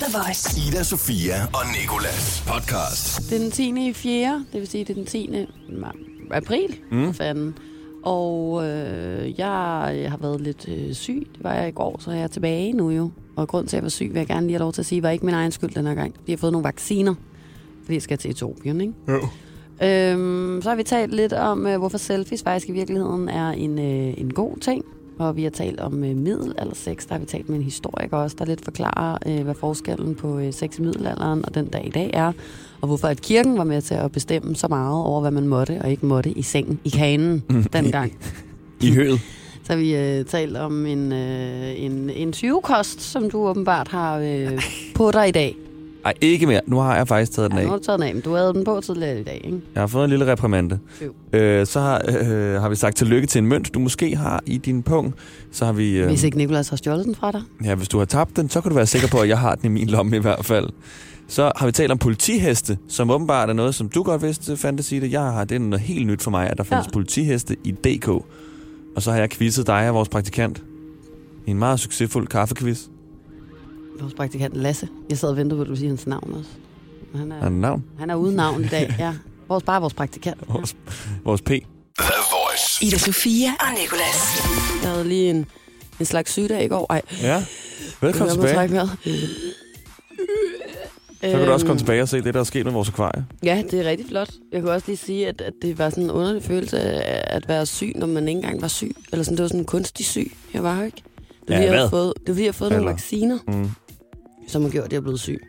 The Voice. Ida, Sofia og Nikolas podcast. Det er den 10. i 4. Det vil sige, det er den 10. ma- april. Mm. Fanden. Og øh, jeg har været lidt øh, syg. Det var jeg i går, så er jeg tilbage nu jo. Og grund til, at jeg var syg, vil jeg gerne lige have lov til at sige, var ikke min egen skyld den her gang. Vi har fået nogle vacciner, fordi jeg skal til Etiopien, ikke? Jo. Øhm, så har vi talt lidt om, øh, hvorfor selfies faktisk i virkeligheden er en, øh, en god ting. Og vi har talt om øh, middelaldersex. Der har vi talt med en historiker også, der lidt forklarer, øh, hvad forskellen på øh, sex i middelalderen og den dag i dag er. Og hvorfor at kirken var med til at bestemme så meget over, hvad man måtte og ikke måtte i sengen, i kanen dengang. I høet. Så har vi øh, talt om en, øh, en, en 20-kost, som du åbenbart har øh, på dig i dag. Ej, ikke mere. Nu har jeg faktisk taget den Ja, af. nu har du taget den af, men du havde den på tidligere i dag, ikke? Jeg har fået en lille reprimande. Øh, så har, øh, har vi sagt tillykke til en mønt, du måske har i din pung. Så har vi... Øh, Hvis ikke Nicolas har stjålet den fra dig. ja, hvis du har tabt den, så kan du være sikker på, at jeg har den i min lomme i hvert fald. Så har vi talt om politiheste, som åbenbart er noget, som du godt vidste, fantasi det. Jeg har, det er noget helt nyt for mig, at der findes Ja. politiheste i DK. Og så har jeg quizzet dig og vores praktikant i en meget succesfuld kaffequiz. Vores praktikant Lasse. Jeg sad og ventede på, at du siger hans navn også. Han er, den navn? han er uden navn i dag, ja. Vores, bare vores praktikant. Ja. Vores, vores P. The Voice. Ida Sofia og Nicolas. Jeg havde lige en, en slags sygdag i går. Ej, Ja. Velkommen tilbage. vejret. Så kan du også komme Øhm, tilbage og se det, der er sket med vores akvarie. Ja, det er rigtig flot. Jeg kunne også lige sige, at, at det var sådan en underlig følelse af at være syg, når man ikke engang var syg. Eller sådan, det var sådan en kunstig syg. Jeg var jo ikke. Det var, Ja, fordi, jeg havde fået, det var fordi, jeg havde fået nogle Eller? vacciner, Mm. Som har gjort, at jeg er blevet syg.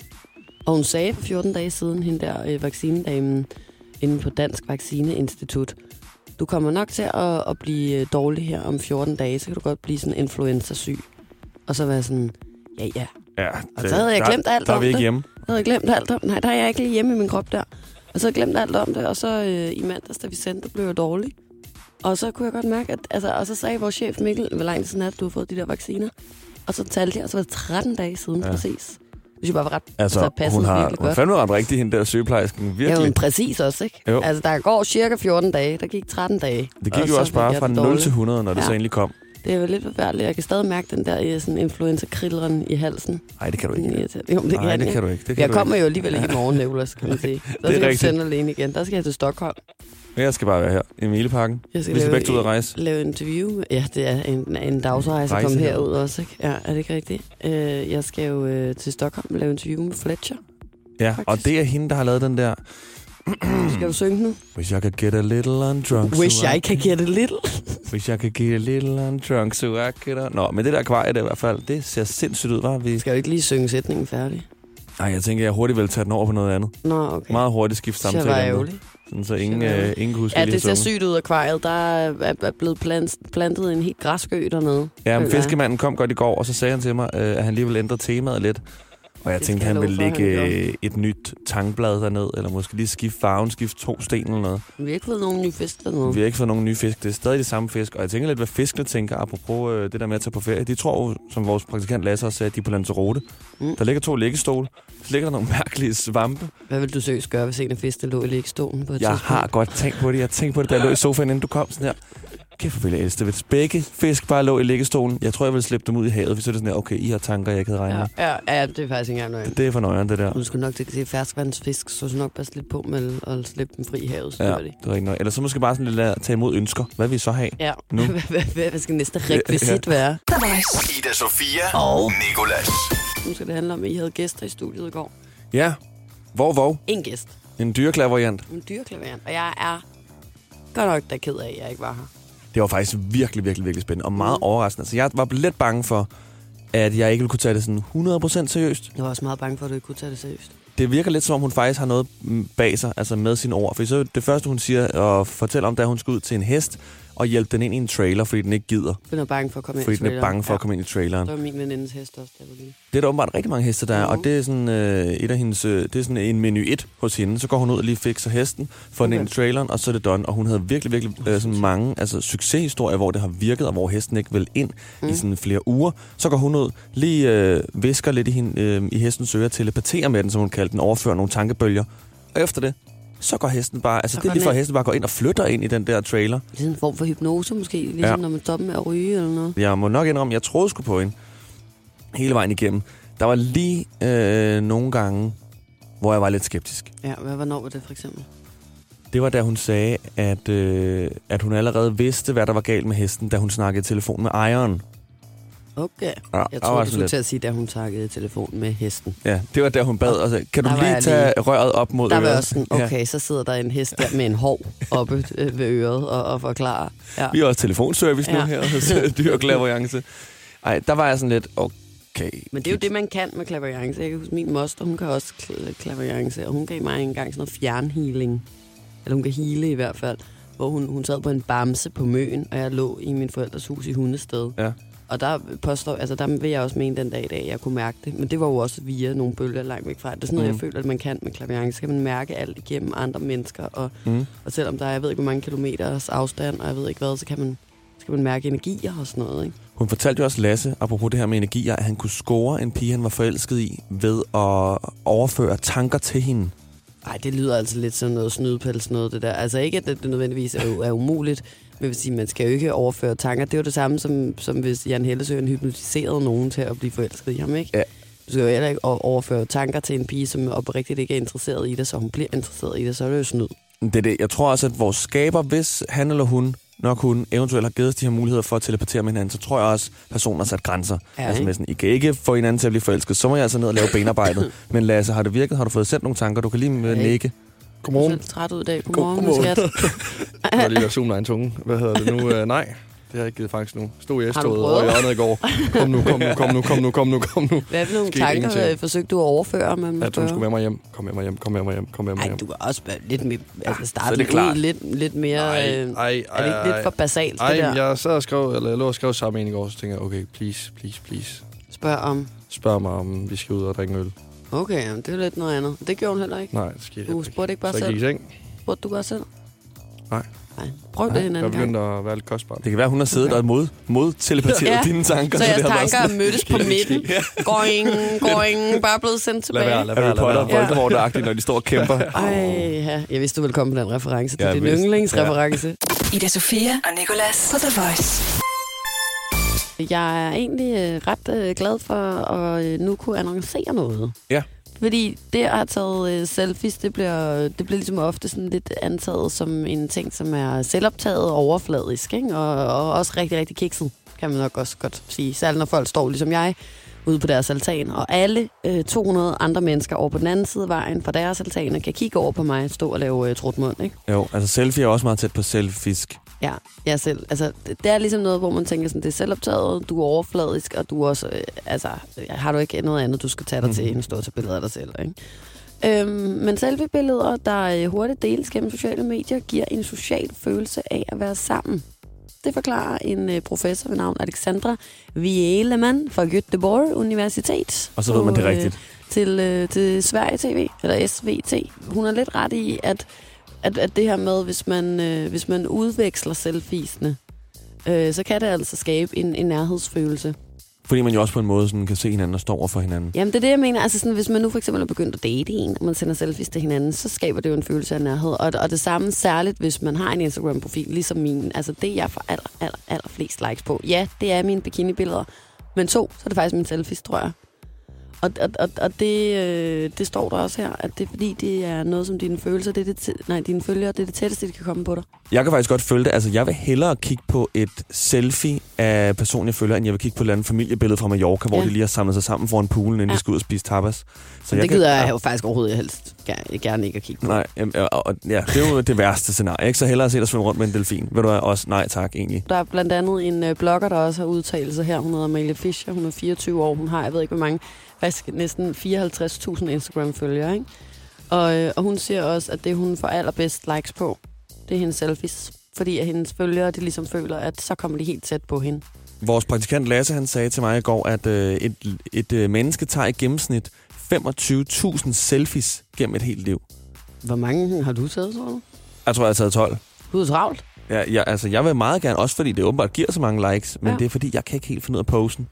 Og hun sagde for 14 dage siden, hende der øh, vaccinedamen inde på Dansk Vaccineinstitut, du kommer nok til at, at blive øh, dårlig her om 14 dage, så kan du godt blive sådan influenza-syg. Og så var jeg sådan, ja ja, Ja, Og så havde jeg der, glemt alt Der er om vi ikke det. hjemme. jeg havde glemt alt om Nej, der er jeg ikke lige hjemme i min krop der. Og så havde jeg glemt alt om det, og så øh, i mandags, da vi sendte, der blev jeg dårlig. Og så kunne jeg godt mærke, at, altså, og så sagde vores chef Mikkel, hvor lang tid er det, du har fået de der vacciner? Og så talte jeg, og så var det 13 dage siden Ja. ja. præcis. Det synes jeg bare var ret Altså, altså, passede hun har hun fandme ret rigtig, hende der sygeplejersken. Ja, Virkelig. men præcis også, ikke? Jo. Altså, der går cirka 14 dage. Der gik 13 dage. det gik og jo så også bare fra det 0 dårligt. til 100, når det Ja. så endelig kom. Det er jo lidt forfærdeligt. Jeg kan stadig mærke den der øh, sådan influenza-krilleren i halsen. Nej, det kan du ikke. Jo, men det Nej, kan det kan du ikke. Det kan Jeg du kommer ikke. jo alligevel ikke i morgen, Nicolas, kan man sige. Der skal jeg sende alene igen. Der skal jeg til Stockholm. Jeg skal bare være her i Mileparken. Jeg skal Vi skal begge ud at rejse. lave interview. Ja, det er en, en dagsrejse at komme herud også, ikke? Ja, er det ikke rigtigt? Øh, jeg skal jo øh, til Stockholm og lave interview med Fletcher. Ja, og faktisk. det er hende, der har lavet den der... Skal du synge nu? Wish I could get a little undrunk. Wish so I can get a little. Wish I could get a little undrunk, so I could... a- Nå, men det der akvarie der i hvert fald, det ser sindssygt ud, var Vi... Skal jo ikke lige synge sætningen færdig. Nej, jeg tænker, jeg hurtigt vil tage den over på noget andet. Nå, okay. Meget hurtigt skifte det samtale. var ærgerligt. Sådan, så ingen, Det øh, ingen kan huske, Ja, det ser sygt ud, akvariet. Der er er blevet plant, plantet en helt græskø dernede. Ja, men fiskemanden kom godt i går, og så sagde han til mig, øh, at han lige ville ændre temaet lidt. Og jeg Det tænkte, han ville lægge han øh, et nyt tangblad derned, eller måske lige skifte farven, skifte to sten eller noget. Vi har ikke fået nogen nye fisk dernede. Vi har ikke fået nogen nye fisk. Det er stadig de samme fisk. Og jeg tænker lidt, hvad fiskene tænker, apropos øh, det der med at tage på ferie. De tror jo, som vores praktikant Lasse også sagde, at de er på Lanzarote. Mm. Der ligger to liggestole. Så ligger der nogle mærkelige svampe. Hvad vil du seriøst gøre, hvis en af fiskene lå i læggestolen på et Jeg tidspunkt? har godt tænkt på det. Jeg tænkte på det, da jeg lå i sofaen, inden du kom sådan her. Kæft, hvor ville jeg elske det. Hvis begge fisk bare lå i liggestolen, jeg tror, jeg ville slippe dem ud i havet, hvis det er sådan her, okay, I har tanker, jeg ikke havde regnet Ja, ja, ja, det er faktisk ikke engang noget. Det er for nøjeren, det der. Du skulle nok til at se ferskvandsfisk, så skal nok bare slippe på med at slippe dem fri i havet. Så Ja, ja. det det. er rigtig nok. Eller så måske bare sådan lidt at tage imod ønsker. Hvad vil I så have? Ja. Nu. Hvad, skal næste rekvisit være? Ida Sofia og Nikolas. Nu skal det handle om, at I havde gæster i studiet i går. Ja. Hvor, hvor? En gæst. En dyreklaverjant. En dyreklaverant. Og jeg er godt nok da ked af, at jeg ikke var her. Det var faktisk virkelig, virkelig, virkelig spændende. Og meget overraskende. Så jeg var lidt bange for, at jeg ikke ville kunne tage det sådan 100% seriøst. Jeg var også meget bange for, at du ikke kunne tage det seriøst. Det virker lidt som om, hun faktisk har noget mm, bag sig, altså med sine ord. For så det første, hun siger og fortæller om, da hun skal ud til en hest og hjælpe den ind i en trailer, fordi den ikke gider. Den er bange for at komme ind Fordi i den er traileren. bange for at komme ind i traileren. Det var min venindes hest også, der var lille. Det er der åbenbart rigtig mange heste, der er, Mhm. og det er sådan øh, et af hendes, øh, det er sådan en menu 1 hos hende. Så går hun ud og lige fikser hesten, får den Okay. ind i traileren, og så er det done. Og hun havde virkelig, virkelig øh, sådan mange altså, succeshistorier, hvor det har virket, og hvor hesten ikke vil ind mm. i Mm. sådan flere uger. Så går hun ud, lige øh, visker lidt i, hende, øh, i hestens øre, telepaterer med den, som hun kaldte den, overfører nogle tankebølger. Og efter det, så går hesten bare, altså Så det er lige for, at hesten bare går ind og flytter ind i den der trailer. Det er en form for hypnose måske, ligesom ja. når man stopper med at ryge eller noget. Jeg må nok indrømme, jeg troede sgu på hende hele vejen igennem. Der var lige øh, nogle gange, hvor jeg var lidt skeptisk. Ja, hvad, hvornår var det for eksempel? Det var da hun sagde, at, øh, at hun allerede vidste, hvad der var galt med hesten, da hun snakkede i telefon med ejeren. Okay. Ja, Jeg der var tror, du skulle lidt- til at sige, da hun takkede i telefon med hesten. Ja, det var der hun bad. Og sagde, kan du Der var lige tage røret op mod Der var øret? også sådan, okay, så sidder der en hest der med en hov oppe øh, ved øret og, og forklarer. Ja. Vi har også telefonservice nu Ja. her hos Dyr Klaverjance. Ej, der var jeg sådan lidt, okay. Men det er jo det, man kan med klaverjance. Jeg kan huske, min moster, hun kan også kl- klaverjance, og hun gav mig engang sådan noget fjernhealing. Eller hun kan hele i hvert fald. Hvor hun, hun sad på en bamse på Møen, og jeg lå i min forældres hus i Hundested. Ja. Og der påstår, altså der vil jeg også mene den dag i dag, at jeg kunne mærke det. Men det var jo også via nogle bølger langt væk fra. Det er sådan noget, Mm. jeg føler, at man kan med klaverjance. Så kan man mærke alt igennem andre mennesker. Og, Mm. og selvom der er, jeg ved ikke, hvor mange kilometers afstand, og jeg ved ikke hvad, så kan man, så kan man mærke energier og sådan noget. Ikke? Hun fortalte jo også Lasse, apropos det her med energier, at han kunne score en pige, han var forelsket i, ved at overføre tanker til hende. Ej, det lyder altså lidt som noget snydepels noget, det der. Altså ikke, at det, det nødvendigvis er, er umuligt, men vil sige, man skal jo ikke overføre tanker. Det er jo det samme, som, som hvis Jan Hellesøen hypnotiserede nogen til at blive forelsket i ham, ikke? Ja. Du skal jo heller ikke overføre tanker til en pige, som oprigtigt ikke er interesseret i det, så hun bliver interesseret i det, så er det jo snyd. Det er det. Jeg tror også, at vores skaber, hvis han eller hun, nok hun, eventuelt har givet os de her muligheder for at teleportere med hinanden, så tror jeg også, at personen har sat grænser. Ja, altså med sådan, I kan ikke få hinanden til at blive forelsket, så må jeg altså ned og lave benarbejdet. Men Lasse, har det virket? Har du fået sendt nogle tanker? Du kan lige Ja, øh, nikke. Du Godmorgen. ser træt ud i dag. God- Godmorgen, godmorgen. skat. Jeg har lige været zoom egen tunge. Hvad hedder det nu? Uh, nej, det har jeg ikke givet faktisk nu. Stod i du S-toget over i hjørnet i går. Kom nu, kom nu, kom nu, kom nu, kom nu, kom nu. Hvad for nogle Skete tanker ingenting. øh, forsøgte du at overføre? Man At hun skulle med mig hjem. Kom med mig hjem, kom med mig hjem, kom med mig hjem. du kan også lidt mere, altså så starte lidt, ud, lidt, lidt mere... Ej, øh, ej, ej, er det ikke lidt ej. for basalt, Ej, det der? jeg sad og skrev, eller jeg lå og skrev sammen en i går, så tænker jeg, okay, please, please, please. Spørg om... Spørg mig, om vi skal ud og drikke en øl. Okay, jamen, det er lidt noget andet. Det gjorde hun heller ikke. Nej, det jeg Du spurgte ikke bare Så jeg gik selv. i seng. Spurgte du bare selv? Nej. Nej. Prøv det en Jeg anden gang. begyndte at være lidt kostbart. Det kan være, hun har siddet og mod, mod teleporteret Ja. dine tanker. Så jeres det har været tanker sådan- er mødtes på midten. Going, going, bare blevet sendt Lad tilbage. være, lad Harry være, lad Potter være. og Voldemort-agtigt, når de står og kæmper. Ej, ja. jeg vidste, du ville komme på den reference. Det er Ja, din yndlingsreference. Ida Sofia og Nicolas på The Voice. Jeg er egentlig øh, ret øh, glad for at øh, nu kunne annoncere noget. Ja. Fordi det at have taget øh, selfies, det bliver, det bliver ligesom ofte sådan lidt antaget som en ting, som er selvoptaget og overfladisk, ikke? Og, og også rigtig, rigtig kikset, kan man nok også godt sige. Særligt når folk står ligesom jeg ude på deres altan, og alle øh, 200 andre mennesker over på den anden side af vejen fra deres altaner kan kigge over på mig, stå og lave øh, trutmund, ikke? Jo, altså selfie er også meget tæt på selfisk. Ja, jeg selv. Altså, det, det er ligesom noget, hvor man tænker sådan, det er selvoptaget, du er overfladisk, og du er også, øh, altså, har du ikke noget andet, du skal tage dig til, end at stå og tage billeder af dig selv, ikke? Øhm, men selfie-billeder, der øh, hurtigt deles gennem sociale medier, giver en social følelse af at være sammen. Det forklarer en øh, professor ved navn Alexandra Vielemann fra Göteborg Universitet. Og så ved man det på, øh, rigtigt. Til, øh, til Sverige TV, eller SVT. Hun har lidt ret i, at, at, at det her med, hvis man, øh, hvis man udveksler selfiesne, øh, så kan det altså skabe en, en nærhedsfølelse. Fordi man jo også på en måde sådan kan se hinanden og stå over for hinanden. Jamen, det er det, jeg mener. Altså, sådan, hvis man nu for eksempel er begyndt at date en, og man sender selfies til hinanden, så skaber det jo en følelse af nærhed. Og, og det samme særligt, hvis man har en Instagram-profil, ligesom min. Altså, det jeg får aller, aller, aller flest likes på. Ja, det er mine bikini-billeder. Men to, så er det faktisk mine selfies, tror jeg. Og, og, og, og det, øh, det står der også her, at det er fordi, det er noget, som dine følelser, det er det, nej, dine følgere, det er det tætteste, de kan komme på dig. Jeg kan faktisk godt følge det. Altså, jeg vil hellere kigge på et selfie af personen, jeg følger, end jeg vil kigge på et eller andet familiebillede fra Mallorca, hvor Ja. de lige har samlet sig sammen foran poolen, inden Ja. de skal ud og spise tapas. Så Men det kan- gider jeg jo faktisk overhovedet helst gerne, gerne ikke at kigge på. Nej, og, og, ja, det er jo det værste scenarie, ikke? Så hellere se dig svømme rundt med en delfin. Ved du også nej tak, egentlig. Der er blandt andet en øh, blogger, der også har udtalt sig her. Hun hedder Amalie Fischer. Hun er 24 år. Hun har, jeg ved ikke hvor mange, faktisk næsten 54.000 Instagram-følgere. Ikke? Og, øh, og hun siger også, at det, hun får allerbedst likes på, det er hendes selfies. Fordi at hendes følgere, de ligesom føler, at så kommer de helt tæt på hende. Vores praktikant Lasse, han sagde til mig i går, at øh, et, et øh, menneske tager i gennemsnit 25.000 selfies gennem et helt liv. Hvor mange har du taget, tror du? Jeg tror, jeg har taget 12. Du er travlt. Ja, jeg, altså, jeg vil meget gerne, også fordi det åbenbart giver så mange likes, men Ja. det er fordi, jeg kan ikke helt finde ud af posen.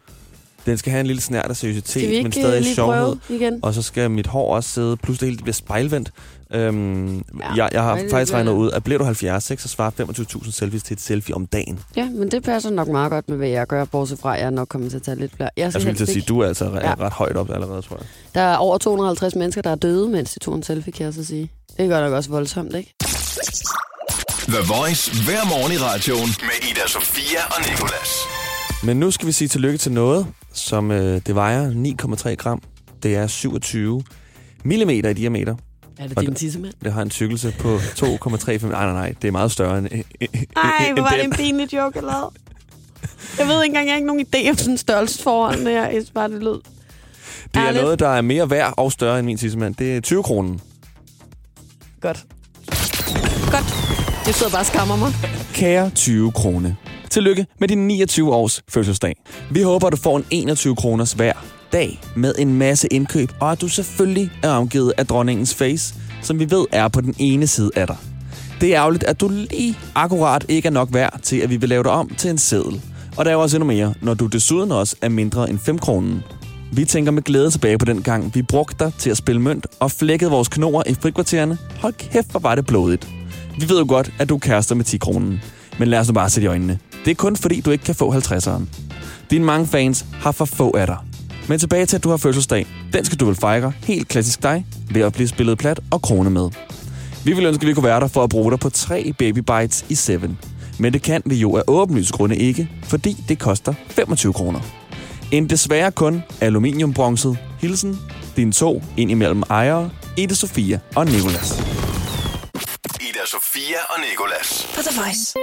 Den skal have en lille snært af seriøsitet, men stadig øh, lige sjovhed. prøve igen? Og så skal mit hår også sidde, plus det hele bliver spejlvendt. Øhm, Ja, jeg, jeg har det faktisk regnet ud, at bliver du 70, ikke, så svarer 25.000 selfies til et selfie om dagen. Ja, men det passer nok meget godt med, hvad jeg gør, bortset fra, at jeg nok kommer til at tage lidt flere. Jeg Jeg skal skulle lige til at sige, ikke. du er altså ja. ret højt op allerede, tror jeg. Der er over 250 mennesker, der er døde, mens de tog en selfie, kan jeg så sige. Det gør nok også voldsomt, ikke? The Voice hver morgen i radioen med Ida Sofia og Nicolas. Men nu skal vi sige tillykke til noget, som øh, det vejer 9,3 gram. Det er 27 millimeter i diameter. Er det Og din det- tissemand? Det har en tykkelse på 2,35. Nej, nej, nej. Det er meget større end, end, Ej, hvor var det den. en pinlig joke, jeg lavede. Jeg ved ikke engang, jeg har ikke nogen idé om sådan størrelsesforholdene her. Jeg bare, det lød. Det er Ærligt. noget, der er mere værd og større end min tissemand. Det er 20 kroner. Godt. Godt. Jeg sidder bare og skammer mig. Kære 20 kroner. Tillykke med din 29 års fødselsdag. Vi håber, du får en 21 kroners hver dag med en masse indkøb, og at du selvfølgelig er omgivet af dronningens face, som vi ved er på den ene side af dig. Det er ærgerligt, at du lige akkurat ikke er nok værd til, at vi vil lave dig om til en seddel. Og der er jo også endnu mere, når du desuden også er mindre end 5 kronen. Vi tænker med glæde tilbage på den gang, vi brugte dig til at spille mønt og flækkede vores knoger i frikvartererne. Hold kæft, hvor var det blodigt. Vi ved jo godt, at du er kærester med 10 kronen. Men lad os nu bare sætte i øjnene. Det er kun fordi, du ikke kan få 50'eren. Dine mange fans har for få af dig. Men tilbage til, at du har fødselsdag. Den skal du vel fejre helt klassisk dig ved at blive spillet plat og krone med. Vi vil ønske, at vi kunne være der for at bruge dig på tre baby bites i 7. Men det kan vi jo af åbenlyse grunde ikke, fordi det koster 25 kroner. En desværre kun aluminiumbronzet hilsen, din to ind imellem ejere, Ida Sofia og Nicolas. Ida Sofia og Nicolas. På The Voice.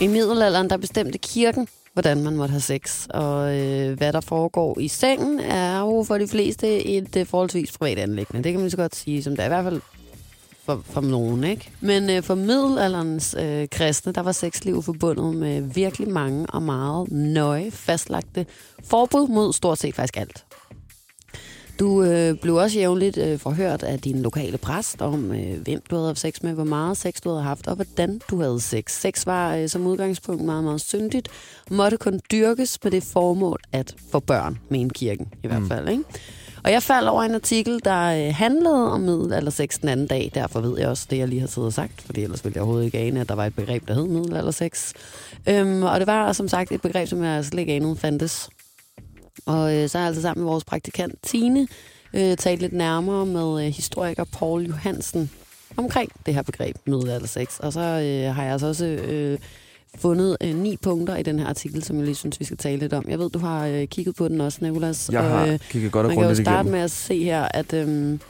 I middelalderen, der bestemte kirken, hvordan man måtte have sex. Og øh, hvad der foregår i sengen, er jo for de fleste et øh, forholdsvis privat anlæggende. Det kan man så godt sige, som det er i hvert fald for, for nogen, ikke? Men øh, for middelalderens øh, kristne, der var sexliv forbundet med virkelig mange og meget nøje fastlagte forbud mod stort set faktisk alt. Du øh, blev også jævnligt øh, forhørt af din lokale præst om, øh, hvem du havde haft sex med, hvor meget sex du havde haft, og hvordan du havde sex. Sex var øh, som udgangspunkt meget, meget syndigt, måtte kun dyrkes med det formål at få børn med en kirken, i hvert fald. Ikke? Og jeg faldt over en artikel, der øh, handlede om middelalder sex den anden dag. Derfor ved jeg også det, jeg lige har siddet og sagt, fordi ellers ville jeg overhovedet ikke ane, at der var et begreb, der hed middelalder sex. Øhm, og det var som sagt et begreb, som jeg slet ikke anede fandtes. Og øh, så har jeg altså sammen med vores praktikant Tine øh, talt lidt nærmere med øh, historiker Paul Johansen omkring det her begreb middelalder sex. Og så øh, har jeg altså også øh, fundet øh, ni punkter i den her artikel, som jeg lige synes, vi skal tale lidt om. Jeg ved, du har øh, kigget på den også, Nicolas. Jeg har og, øh, kigget godt og man kan jo starte igennem. med at se her, at øhm,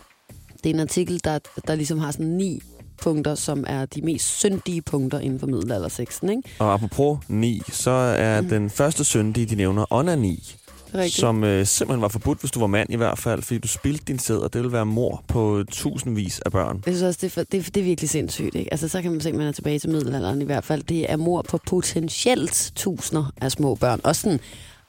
det er en artikel, der, der ligesom har sådan ni punkter, som er de mest syndige punkter inden for middelaldersexen, ikke? Og apropos 9, så er mm. den første syndige, de nævner, onani, Det er rigtigt. som øh, simpelthen var forbudt, hvis du var mand i hvert fald, fordi du spildte din sæd, og det ville være mor på tusindvis af børn. Jeg synes også, det er, for, det, er, det er virkelig sindssygt. Ikke? Altså, så kan man se, at man er tilbage til middelalderen i hvert fald. Det er mor på potentielt tusinder af små børn. Også sådan,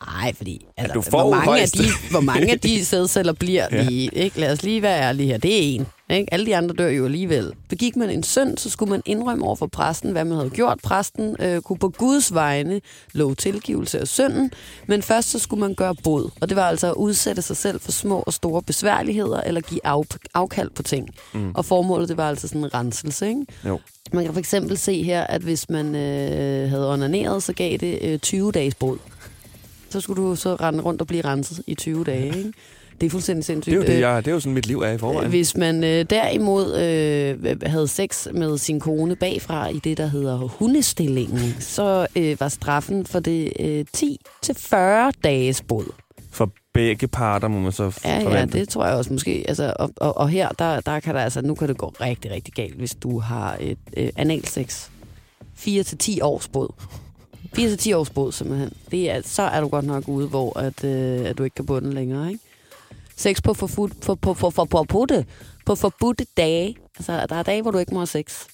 ej, fordi altså, du får hvor, mange af de, hvor mange af de sædceller bliver Ja. lige, ikke? Lad os lige være ærlige her. Det er en. Ikke? Alle de andre dør jo alligevel. Begik man en synd, så skulle man indrømme over for præsten, hvad man havde gjort. Præsten øh, kunne på Guds vegne love tilgivelse af synden, men først så skulle man gøre bod. Og det var altså at udsætte sig selv for små og store besværligheder, eller give af, afkald på ting. Mm. Og formålet, det var altså sådan en renselse, ikke? Jo. Man kan for eksempel se her, at hvis man øh, havde onaneret, så gav det øh, 20 dages bod. Så skulle du så rende rundt og blive renset i 20 dage, ikke? Det er fuldstændig sindssygt. Det er jo, det, Øh, jeg, det er jo sådan, mit liv er i forvejen. hvis man øh, derimod øh, havde sex med sin kone bagfra i det, der hedder hundestillingen, så øh, var straffen for det øh, 10-40 dages bod. For begge parter må man så Ja, ja, forvente. det tror jeg også måske. Altså, og, og, og her, der, der kan der altså, nu kan det gå rigtig, rigtig galt, hvis du har et øh, analsex. 4-10 års bod. 4-10 års bod, simpelthen. Det er, så er du godt nok ude, hvor at, øh, at du ikke kan bunde længere, ikke? Sex på forfud, for, på, for, for, for, på, det, på forbudte dage. Altså, der er dage, hvor du ikke må have sex.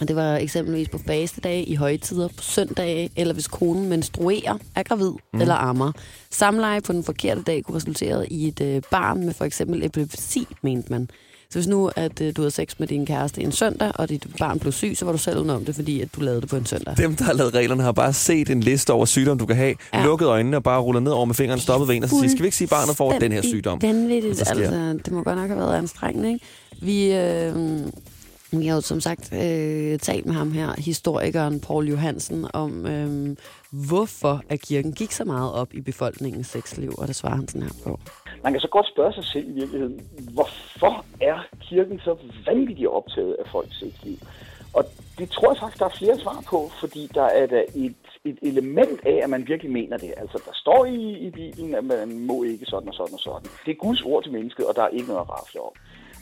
Og det var eksempelvis på fastedage, i højtider, på søndage, eller hvis konen menstruerer, er gravid mm. eller ammer. Samleje på den forkerte dag kunne resultere i et øh, barn med for eksempel epilepsi, mente man. Så hvis nu, at øh, du havde sex med din kæreste en søndag, og dit barn blev syg, så var du selv udenom det, fordi at du lavede det på en søndag. Dem, der har lavet reglerne, har bare set en liste over sygdomme, du kan have, Ja. lukket øjnene og bare rullet ned over med fingeren, stoppet ved en og så siger, skal vi ikke sige, at barnet får den her sygdom? Vanvittigt. Altså, det må godt nok have været anstrengende, ikke? Vi, øh, vi har jo som sagt øh, talt med ham her, historikeren Paul Johansen, om øh, hvorfor at kirken gik så meget op i befolkningens sexliv, og det svarer han sådan her på. Man kan så godt spørge sig selv i virkeligheden, hvorfor er kirken så vanvittigt optaget af folks sexliv? Og det tror jeg faktisk, der er flere svar på, fordi der er da et, et element af, at man virkelig mener det. Altså, der står i, i Bibelen, at man må ikke sådan og sådan og sådan. Det er Guds ord til mennesket, og der er ikke noget at rafle om.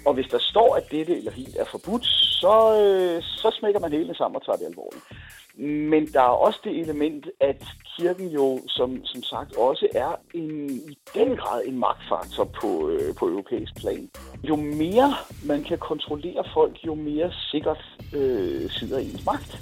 Og hvis der står, at dette eller helt er forbudt, så, øh, så smækker man hele sammen og tager det alvorligt. Men der er også det element, at kirken jo, som, som sagt, også er en, i den grad en magtfaktor på, øh, på europæisk plan. Jo mere man kan kontrollere folk, jo mere sikkert øh, sidder ens magt.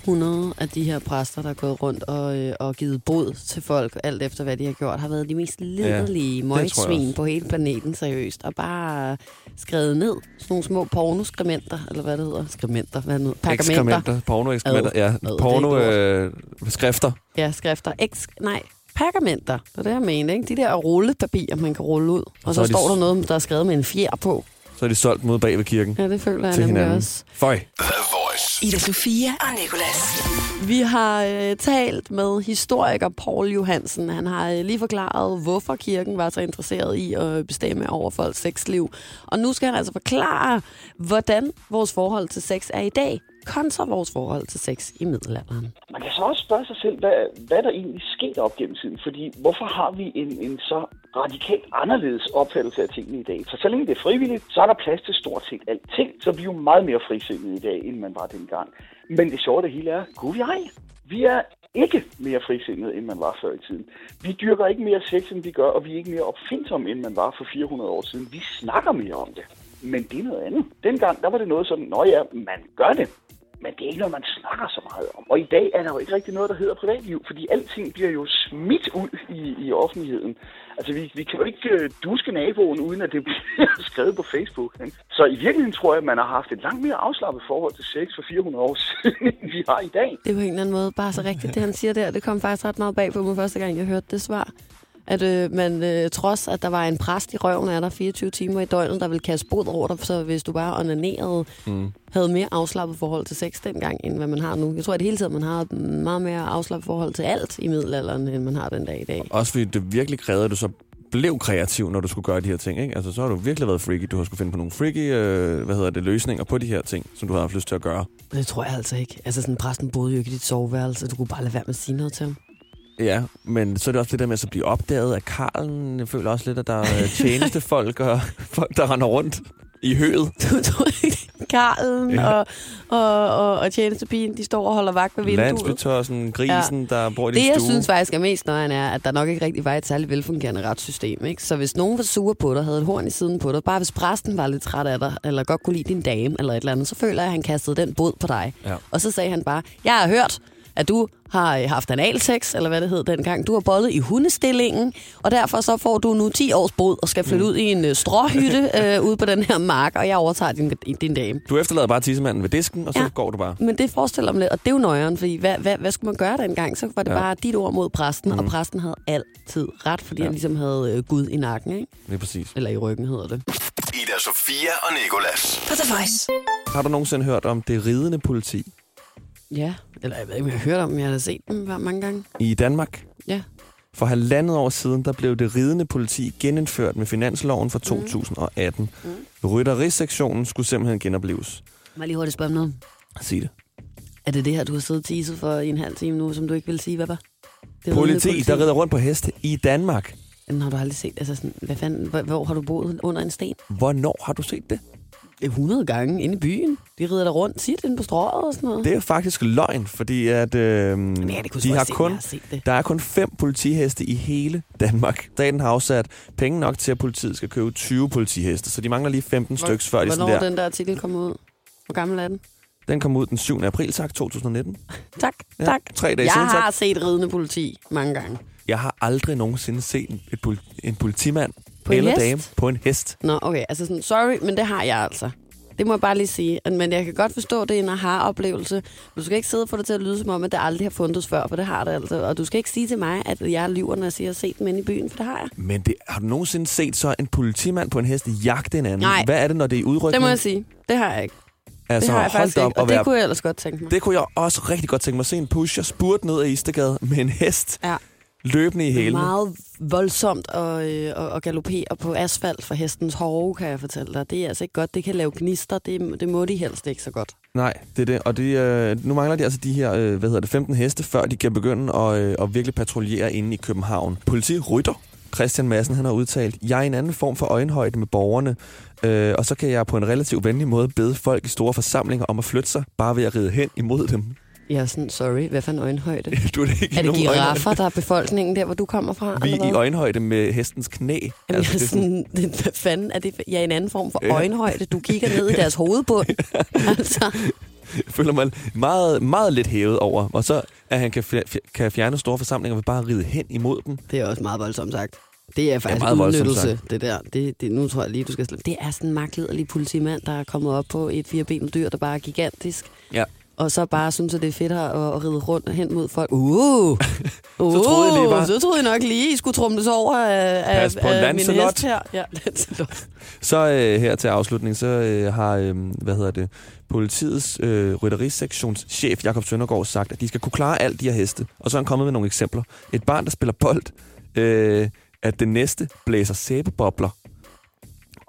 100 af de her præster, der er gået rundt og, øh, og givet bod til folk, alt efter hvad de har gjort, har været de mest liderlige jeg møgsvin på hele planeten, seriøst. Og bare skrevet ned sådan nogle små pornoskrementer, eller hvad det hedder. Skrementer, hvad nu? Pergamenter. Ekskrementer, porno-ekskrementer, ja, Er porno øh, skrifter. Ja, skrifter. Eks, nej, pergamenter. Det er det, jeg mener. Ikke? De der rullepapirer, man kan rulle ud. Og, Og så, så de står der noget, der er skrevet med en fjer på. Så er de solgt mod bag ved kirken Ja, det føler jeg til nemlig hinanden. også. Føj. The Voice. Ida Sofia og Nicolas. Vi har øh, talt med historiker Paul Johansen. Han har øh, lige forklaret, hvorfor kirken var så interesseret i at bestemme over folks sexliv. Og nu skal han altså forklare, hvordan vores forhold til sex er i dag, kontra vores forhold til sex i middelalderen. Man kan så også spørge sig selv, hvad, hvad der egentlig skete op gennem tiden. Fordi hvorfor har vi en, en så radikalt anderledes opfattelse af tingene i dag? For så længe det er frivilligt, så er der plads til stort set alting. Så vi er jo meget mere frisindede i dag, end man var dengang. Men det sjove det hele er, gud vi ej, vi er ikke mere frisindede, end man var før i tiden. Vi dyrker ikke mere sex, end vi gør, og vi er ikke mere opfindsomme, end man var for 400 år siden. Vi snakker mere om det. Men det er noget andet. Dengang, der var det noget sådan, nå ja, man gør det. Men det er ikke noget, man snakker så meget om. Og i dag er der jo ikke rigtig noget, der hedder privatliv, fordi alting bliver jo smidt ud i, i offentligheden. Altså, vi, vi kan jo ikke øh, duske naboen, uden at det bliver skrevet på Facebook. Ikke? Så i virkeligheden tror jeg, at man har haft et langt mere afslappet forhold til sex for 400 år siden, end vi har i dag. Det er på en eller anden måde bare så rigtigt, det han siger der. Det kom faktisk ret meget bag på mig første gang, jeg hørte det svar. At øh, man, øh, trods at der var en præst i røven af dig 24 timer i døgnet, der ville kaste bod over dig, så hvis du bare onanerede, mm. havde mere afslappet forhold til sex dengang, end hvad man har nu. Jeg tror, at det hele tiden, man har et meget mere afslappet forhold til alt i middelalderen, end man har den dag i dag. Også fordi det virkelig krævede, at du så blev kreativ, når du skulle gøre de her ting. Ikke? Altså, så har du virkelig været freaky. Du har skulle finde på nogle freaky øh, hvad hedder det, løsninger på de her ting, som du har haft lyst til at gøre. Det tror jeg altså ikke. Altså sådan, præsten boede jo ikke i dit soveværelse, du kunne bare lade være med at sige noget til ham. Ja, men så er det også det der med at så blive opdaget af Karlen. Jeg føler også lidt, at der er tjenestefolk og folk, der render rundt i høet. Du tror ikke, Karlen Ja. og, og, og, og tjenestepigen, de står og holder vagt ved vinduet. Landsbytørsen, grisen, ja. der bor i Det, jeg stue. synes faktisk er mest nøjeren, er, at der nok ikke rigtig var et særligt velfungerende retssystem. Ikke? Så hvis nogen var sure på dig, havde et horn i siden på dig, bare hvis præsten var lidt træt af dig, eller godt kunne lide din dame, eller et eller andet, så føler jeg, at han kastede den bod på dig. Ja. Og så sagde han bare, jeg har hørt, at du har øh, haft analsex, eller hvad det hed dengang. Du har bollet i hundestillingen, og derfor så får du nu 10 års bod og skal flytte mm. ud i en øh, stråhytte øh, ude på den her mark, og jeg overtager din, din dame. Du efterlader bare tissemanden ved disken, og så ja. Går du bare. Men det forestiller mig lidt, og det er jo nøjeren, fordi hvad, hvad, hvad skulle man gøre dengang? Så var det Ja. bare dit ord mod præsten, mm. og præsten havde altid ret, fordi Ja. han ligesom havde øh, Gud i nakken, ikke? Det er præcis. Eller i ryggen hedder det. Ida Sofia og Nicolas. På The Voice. Har du nogensinde hørt om det ridende politi Ja, eller jeg ved ikke, om jeg har hørt om, men jeg har set dem mange gange. i Danmark? Ja. For halvandet år siden, der blev det ridende politi genindført med finansloven for 2018. Mm. Rytterisektionen skulle simpelthen genopleves. Må jeg lige hurtigt spørge om noget? Sig det. Er det det her, du har siddet teaset for i en halv time nu, som du ikke vil sige, hvad var? Det Politi, ridende der rider rundt på heste i Danmark. Den har du aldrig set. Altså sådan, hvad fanden, hvor, hvor har du boet under en sten? Hvornår har du set det? 100 gange inde i byen. De rider der rundt tit inde på strået og sådan noget. Det er faktisk løgn, fordi at, øh, Men jeg kan de har se, kun, har det. der er kun fem politiheste i hele Danmark. Staten har afsat penge nok til, at politiet skal købe 20 politiheste, så de mangler lige 15 stykker før de Hvornår sådan der. den der artikel kom ud? Hvor gammel er den? Den kom ud den 7. april, tak, 2019. Tak, Ja, tak. tre dage jeg siden, tak. har set ridende politi mange gange. Jeg har aldrig nogensinde set et pol- en politimand På en eller hest? dame på en hest. Nå, okay. Altså sådan, sorry, men det har jeg altså. Det må jeg bare lige sige. Men jeg kan godt forstå, at det er en aha-oplevelse. Du skal ikke sidde og få det til at lyde som om, at det aldrig har fundet før, for det har det altså. Og du skal ikke sige til mig, at jeg lyver, når jeg siger, at jeg har set inde i byen, for det har jeg. Men det, har du nogensinde set så en politimand på en hest jagte en anden? Nej. Hvad er det, når det er udrykning? Det må jeg sige. Det har jeg ikke. altså, det har jeg faktisk op ikke. Og at det være- kunne jeg ellers godt tænke mig. det kunne jeg også rigtig godt tænke mig at se en pusher spurt ned ad Istegade med en hest Ja. Løbende i hælene. Meget voldsomt at, øh, at, at galopere på asfalt for hestens hove, kan jeg fortælle dig. Det er altså ikke godt. Det kan lave gnister. Det, det må de helst ikke så godt. Nej, det er det. Og det, øh, nu mangler de altså de her øh, hvad hedder det, 15 heste, før de kan begynde at, øh, at virkelig patruljere inde i København. Politirytter Christian Madsen han har udtalt, jeg er i en anden form for øjenhøjde med borgerne, øh, og så kan jeg på en relativt venlig måde bede folk i store forsamlinger om at flytte sig, bare ved at ride hen imod dem. Jeg er sådan, sorry, hvad for en øjenhøjde? du er det ikke Er det giraffer, der er befolkningen der, hvor du kommer fra? Vi er i øjenhøjde med hestens knæ. Jamen, Altså, jeg er sådan, sådan, hvad fanden er det? for- Jeg er i en anden form for Ja. øjenhøjde. Du kigger ned i deres hovedbund. altså, jeg føler mig meget, meget lidt hævet over, og så at han kan, kan fjerne store forsamlinger ved bare at ride hen imod dem. det er også meget voldsomt sagt. Det er faktisk ja, voldsomt udnyttelse, det der. Det, det, nu tror jeg lige, du skal slippe. Det er sådan en magtliderlig politimand, der er kommet op på et firebenet dyr, der bare er gigantisk. Ja. Og så bare synes, at det er fedt at, at ride rundt hen mod folk. Uh! uh Så troede jeg lige bare- Så troede jeg nok lige, I skulle trumles over af, Pas på af min hest her. Ja, Lancelot. Så øh, her til afslutning, så øh, har, øh, hvad hedder det, politiets øh, rytterisektionschef Jakob Søndergaard sagt, at de skal kunne klare alt de her heste. Og så er han kommet med nogle eksempler. Et barn, der spiller bold, øh, at det næste blæser sæbebobler.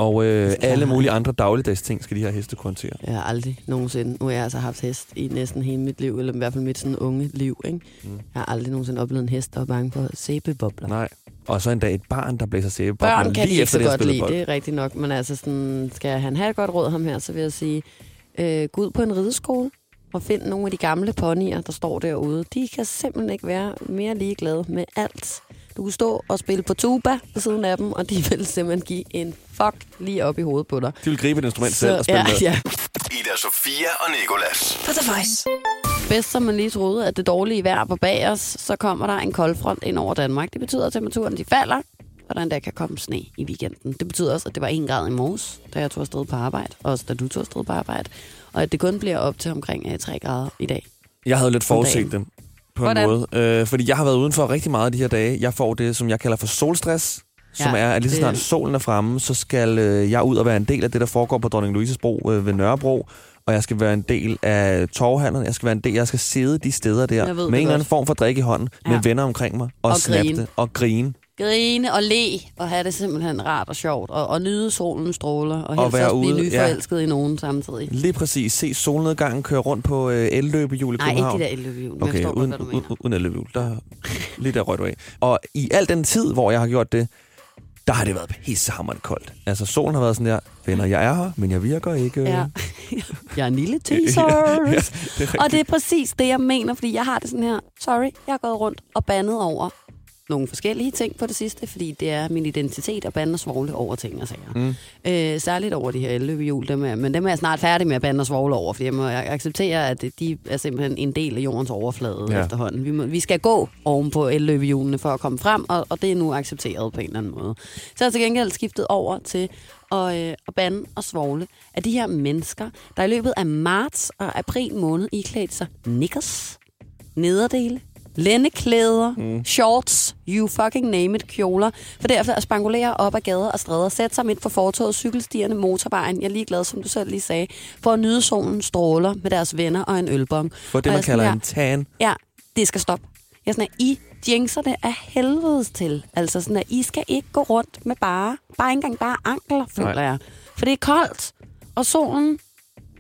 Og øh, alle mulige andre dagligdags ting skal de her heste kunne håndtere. Jeg har aldrig nogensinde, nu har jeg altså haft hest i næsten hele mit liv, eller i hvert fald mit sådan unge liv, ikke? Mm. Jeg har aldrig nogensinde oplevet en hest, der var bange for sæbebobler. Nej. Og så endda et barn, der blæser sæbebobler Børn kan de lige ikke efter så det godt lide, bold. det er rigtigt nok. Men altså, sådan, skal han have et godt råd, ham her, så vil jeg sige, øh, gå ud på en rideskole og find nogle af de gamle ponyer, der står derude. De kan simpelthen ikke være mere ligeglade med alt. Du kan stå og spille på tuba ved siden af dem, og de vil simpelthen give en fuck lige op i hovedet på dig. De vil gribe et instrument selv og spille ja, med. ja. Ida Sofia og Nikolas. På The Voice. Bedst som man lige troede, at det dårlige vejr var bag os, så kommer der en koldfront ind over Danmark. Det betyder, at temperaturen de falder, og der endda kan komme sne i weekenden. Det betyder også, at det var 1 grad i morges, da jeg tog afsted på arbejde, og også da du tog afsted på arbejde, og at det kun bliver op til omkring øh, 3 grader i dag. Jeg havde lidt forudset dagen. På Hvordan? en måde. Øh, fordi jeg har været udenfor rigtig meget de her dage. Jeg får det, som jeg kalder for solstress. Som Ja, er, at lige så det- snart solen er fremme, så skal øh, jeg ud og være en del af det, der foregår på Dronning Louises Bro øh, ved Nørrebro. Og jeg skal være en del af torvhandlerne. Jeg skal være en del. Jeg skal sidde de steder der med en det eller anden form for drik i hånden, med Ja. venner omkring mig og, Og snappe det og grine. Grine og le, og have det simpelthen rart og sjovt, og, og nyde solens stråler, og Og helst være også blive ude, nyforelsket ja. i nogen samtidig. Lige præcis. Se solnedgangen køre rundt på øh, elløbehjul i Nej, ikke København. det der elløbehjul. Okay, forstår godt, uden, uden, uden elløbehjul. Der, lige der røg du af. Og i al den tid, hvor jeg har gjort det, der har det været pissehammerende koldt. Altså, solen har været sådan der, venner, jeg er her, men jeg virker ikke. Ja. jeg er en lille teasers. ja, det er Og det er præcis det, jeg mener, fordi jeg har det sådan her. Sorry, jeg har gået rundt og bandet over nogle forskellige ting på det sidste, fordi det er min identitet at bande og svogle over ting og sager. Mm. Øh, særligt over de her elløbehjul, dem er, men dem er jeg snart færdig med at bande og svogle over, fordi jeg må acceptere, at de er simpelthen en del af jordens overflade Ja. efterhånden. Vi, må, vi skal gå oven på elløbehjulene for at komme frem, og, og det er nu accepteret på en eller anden måde. Så jeg har til gengæld skiftet over til at, øh, at bande og svogle af de her mennesker, der i løbet af marts og april måned iklædte sig knickers, nederdele, lændeklæder, mm. shorts, you fucking name it, kjoler, for derefter at spangulere op ad gader og stræder, sætte sig midt på fortoget, cykelstierne, motorvejen, jeg er ligeglad, som du selv lige sagde, for at nyde solen stråler med deres venner og en ølbong. For det, Og man er kalder her, en tan. Ja, det skal stoppe. Jeg er sådan, at I jinxer det af helvedes til. Altså sådan, at I skal ikke gå rundt med bare, bare ikke engang bare ankler, føler Nej. jeg. For det er koldt, og solen,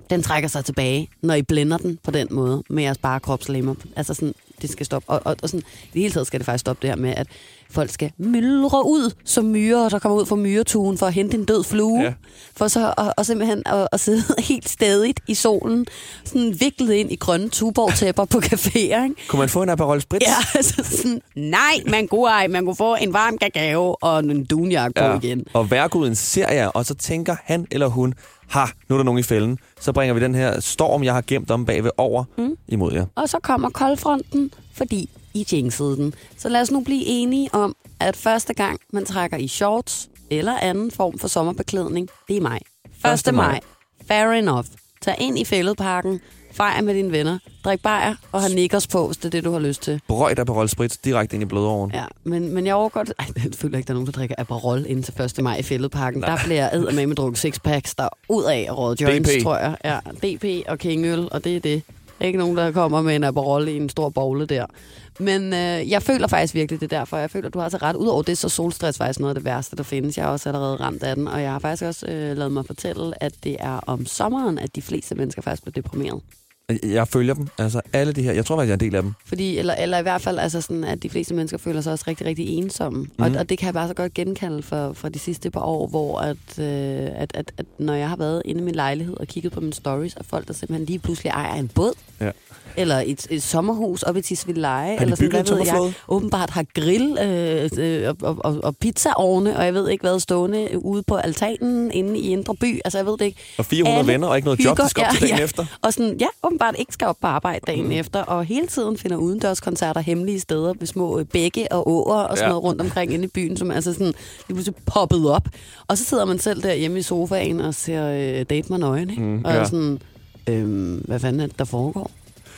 den trækker sig tilbage, når I blænder den på den måde, med jeres bare kropslemmer. Altså sådan, det skal stoppe. Og, og, og sådan, i det hele taget skal det faktisk stoppe det her med, at folk skal myldre ud som myrer, der kommer ud fra myretuen for at hente en død flue. Ja. Ja. For så at, og simpelthen at, at sidde helt stadigt i solen, sådan viklet ind i grønne tuborgtæpper på caféer, ikke? Kunne man få en Aperol Spritz? Ja, altså sådan, nej, man kunne ej, man kunne få en varm kakao og en dunjak på igen. Og værguden ser jeg, og så tænker han eller hun, ha, nu er der nogen i fælden. Så bringer vi den her storm, jeg har gemt om bagved over mm. imod jer. Og så kommer koldfronten, fordi I jinxede den. Så lad os nu blive enige om, at første gang man trækker i shorts, eller anden form for sommerbeklædning, det er maj. 1. 1. maj. Fair enough. Tag ind i fældeparken, fejr med dine venner, drik bajer og have nikkers på, hvis det er det, du har lyst til. Brøg dig på sprit direkte ind i blodåren. Ja, men, men jeg overgår det. Ej, jeg føler ikke, der er nogen, der drikker Aperol inden til 1. maj i fældeparken. Der bliver æd med med drukket sixpacks, der er ud af røget joints, DP. tror jeg. Ja, DP og kingøl, og det er det. Ikke nogen, der kommer med en Aperol i en stor bogle der. Men øh, jeg føler faktisk virkelig det er derfor. Jeg føler, du har så ret. Udover det, så er solstress faktisk noget af det værste, der findes. Jeg har også allerede ramt af den, og jeg har faktisk også øh, lavet mig fortælle, at det er om sommeren, at de fleste mennesker faktisk bliver deprimeret. Jeg følger dem. Altså alle de her. Jeg tror faktisk, jeg er en del af dem. Fordi, eller, eller i hvert fald, altså sådan, at de fleste mennesker føler sig også rigtig, rigtig ensomme. Mm. Og, Mhm. og det kan jeg bare så godt genkalde for, for de sidste par år, hvor at, øh, at, at, at når jeg har været inde i min lejlighed og kigget på mine stories, og folk, der simpelthen lige pludselig ejer en båd, Ja. Eller et, et sommerhus oppe i Tisvildeleje, de eller sådan, hvad ved jeg, åbenbart har grill øh, øh, og, og, og, pizzaovne, og jeg ved ikke hvad, stående ude på altanen inde i Indre By. Altså, jeg ved det ikke. Og 400 Alle venner og ikke noget job, hygger- de skal op til dagen ja. efter. Og sådan, ja, åbenbart ikke skal op på arbejde dagen mm. efter, og hele tiden finder udendørskoncerter hemmelige steder ved små øh, bække og åer og sådan Ja. noget rundt omkring inde i byen, som altså sådan lige pludselig poppet op. Og så sidder man selv der hjemme i sofaen og ser øh, Date mig nøgen, ikke? Mm, og ja. sådan, øhm, hvad fanden er det, der foregår?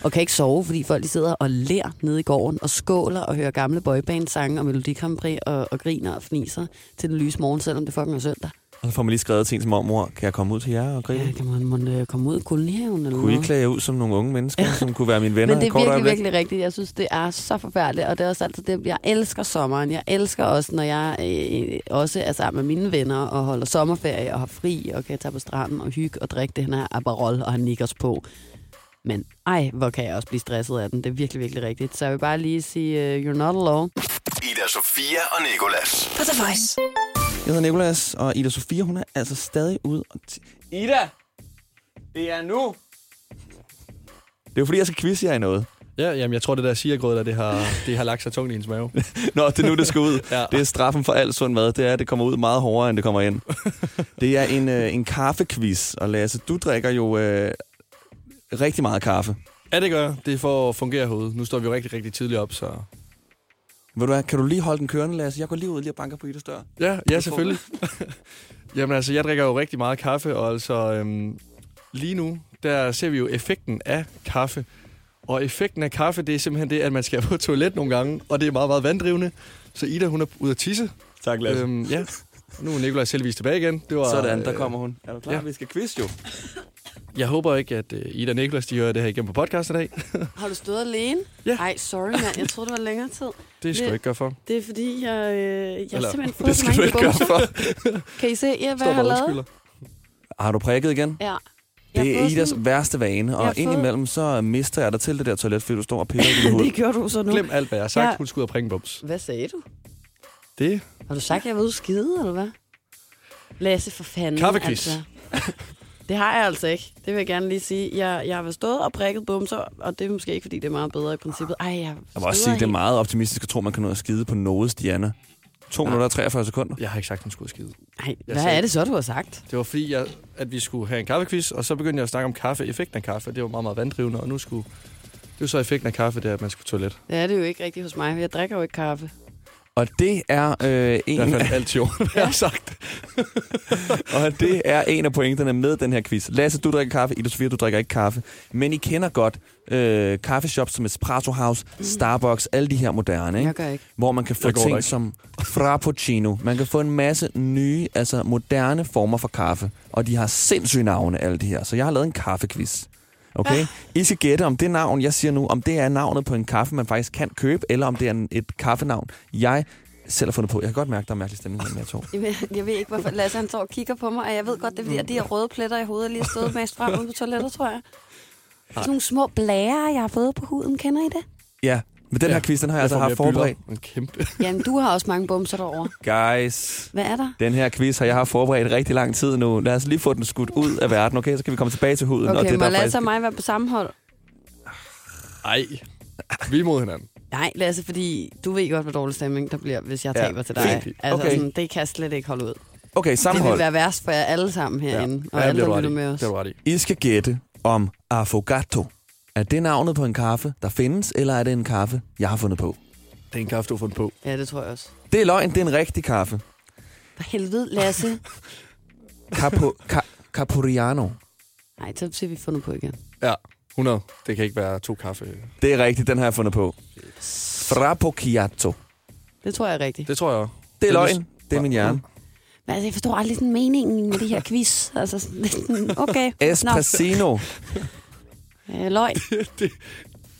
Og kan ikke sove, fordi folk de sidder og ler nede i gården og skåler og hører gamle boyband-sange og Melodi Grand Prix og, og griner og fniser til den lyse morgen, selvom det fucking er søndag. Og så får man lige skrevet til en som mormor, kan jeg komme ud til jer og grille? Ja, kan man, man øh, komme ud i kolonihaven eller Kunne I noget? klæde jer ud som nogle unge mennesker, som kunne være mine venner Men det et er virkelig, øjeblik? virkelig rigtigt. Jeg synes, det er så forfærdeligt, og det er også altid det, jeg elsker sommeren. Jeg elsker også, når jeg øh, også er sammen med mine venner og holder sommerferie og har fri og kan tage på stranden og hygge og drikke det her Aperol og have nikkers på. Men ej, hvor kan jeg også blive stresset af den. Det er virkelig, virkelig rigtigt. Så jeg vil bare lige sige, uh, you're not alone. Ida Sofia og Nikolas. På The Voice. Jeg hedder Nikolas, og Ida Sofia, hun er altså stadig ude. Og t- Ida! Det er nu! Det er jo fordi, jeg skal quizze jer i noget. Ja, jamen, jeg tror, det der sigergrød, der, det har, det har lagt sig tungt i hendes mave. Nå, det er nu, det skal ud. Ja. Det er straffen for alt sund mad. Det er, at det kommer ud meget hårdere, end det kommer ind. Det er en, øh, en kaffequiz. Og Lasse, du drikker jo øh, rigtig meget kaffe. Ja, det gør. Det er for at fungere herude. Nu står vi jo rigtig, rigtig tidligt op, så... Ved du hvad, kan du lige holde den kørende, Lasse? Jeg går lige ud lige og banker på Idas dør. Ja, ja selvfølgelig. Jamen altså, jeg drikker jo rigtig meget kaffe, og altså øhm, lige nu, der ser vi jo effekten af kaffe. Og effekten af kaffe, det er simpelthen det, at man skal på toilet nogle gange, og det er meget, meget vanddrivende. Så Ida, hun er ude at tisse. Tak, Øhm, ja. Nu er Nikolaj selvvis tilbage igen. Det var, Sådan, der øh, kommer hun. Er du klar? Ja. Vi skal quiz jo. Jeg håber ikke, at uh, Ida og Niklas, de hører det her igennem på podcast i dag. Har du stået alene? Ja. Ej, sorry mand. Jeg troede, det var længere tid. Det skal Det- du ikke gøre for. Det er fordi, jeg, øh, jeg har Eller, simpelthen fået det så skal du ikke gøre for. Kan I se, ja, hvad Står jeg har lavet? undskylder. Har du prikket igen? Ja. Det er Idas sådan- værste vane, og indimellem så mister jeg dig til det der toilet, fordi du står og piller i din det gjorde du så nu. Glem alt, hvad jeg har sagt. Ja. Hun skulle ud og prikke bums. Hvad sagde du? Det Har du sagt, at jeg var ude skide, eller hvad? Lasse, for fanden. Kaffequiz. Altså. Det har jeg altså ikke. Det vil jeg gerne lige sige. Jeg, jeg har stået og prikket bumser, og det er måske ikke, fordi det er meget bedre i princippet. Ej, jeg, Jeg må også sige, det er meget optimistisk at tro, man kan nå at skide på noget, Stiana. 2 minutter og 43 sekunder. Jeg har ikke sagt, at hun skulle skide. Ej, Jeg hvad sagde- er det så, du har sagt? Det var fordi, jeg, at vi skulle have en kaffequiz, og så begyndte jeg at snakke om kaffe, effekten af kaffe. Det var meget, meget vanddrivende, og nu skulle... Det var så effekten af kaffe, det er, at man skulle på toilet. Det er jo ikke rigtigt hos mig, for jeg drikker jo ikke kaffe. Og det er øh, I en hvert fald alt jo, hvad jeg har sagt. Og det er en af pointerne med den her quiz. Lasse, du drikker kaffe. Ida Sofia, du drikker ikke kaffe. Men I kender godt øh, kaffeshops som Espresso House, Starbucks, alle de her moderne, ikke? Jeg gør ikke. hvor man kan få ting ikke. som frappuccino. Man kan få en masse nye, altså moderne former for kaffe. Og de har sindssyge navne, alle de her. Så jeg har lavet en kaffequiz. Okay? I skal gætte, om det navn, jeg siger nu, om det er navnet på en kaffe, man faktisk kan købe, eller om det er et kaffenavn, jeg selv har fundet på. Jeg kan godt mærke, der er mærkelig stemning mellem jer to. Jeg ved, jeg ved ikke, hvorfor Lasse han står og kigger på mig, og jeg ved godt, det er fordi, at de her røde pletter i hovedet lige stået mest frem ude på toilettet, tror jeg. Sådan nogle små blære, jeg har fået på huden. Kender I det? Ja, men den her quiz, den har jeg, altså haft forberedt. En kæmpe. Jamen, du har også mange bumser derovre. Guys, Hvad er der? den her quiz har jeg haft forberedt rigtig lang tid nu. Lad os lige få den skudt ud af verden, okay? Så kan vi komme tilbage til huden. og Okay, det, må der Lasse faktisk... og mig være på samme hold? Ej, vi er imod hinanden. Nej, Lasse, fordi du ved godt, hvor dårlig stemning der bliver, hvis jeg Ja, taber til dig. fint. Altså, Okay. sådan, det kan jeg slet ikke holde ud. Okay, Det sammenhold. vil være værst for jer alle sammen herinde, og ja, alle, det der har lytter med os. Det har du ret i. I skal gætte om affogato. Er det navnet på en kaffe, der findes, eller er det en kaffe, jeg har fundet på? Det er en kaffe, du har fundet på. Ja, det tror jeg også. Det er løgn, det er en rigtig kaffe. For helvede, Lasse. Capo, ca, Capuriano. Nej, så ser vi fundet på igen. Ja, 100. Det kan ikke være to kaffe. Det er rigtigt, den har jeg fundet på. Frappucciato. Det tror jeg er rigtigt. Det tror jeg også. Det er løgn. Det er min hjerne. Men altså, jeg forstår aldrig sådan meningen med det her quiz. Altså, sådan okay. Espresso. Øh, løgn. det,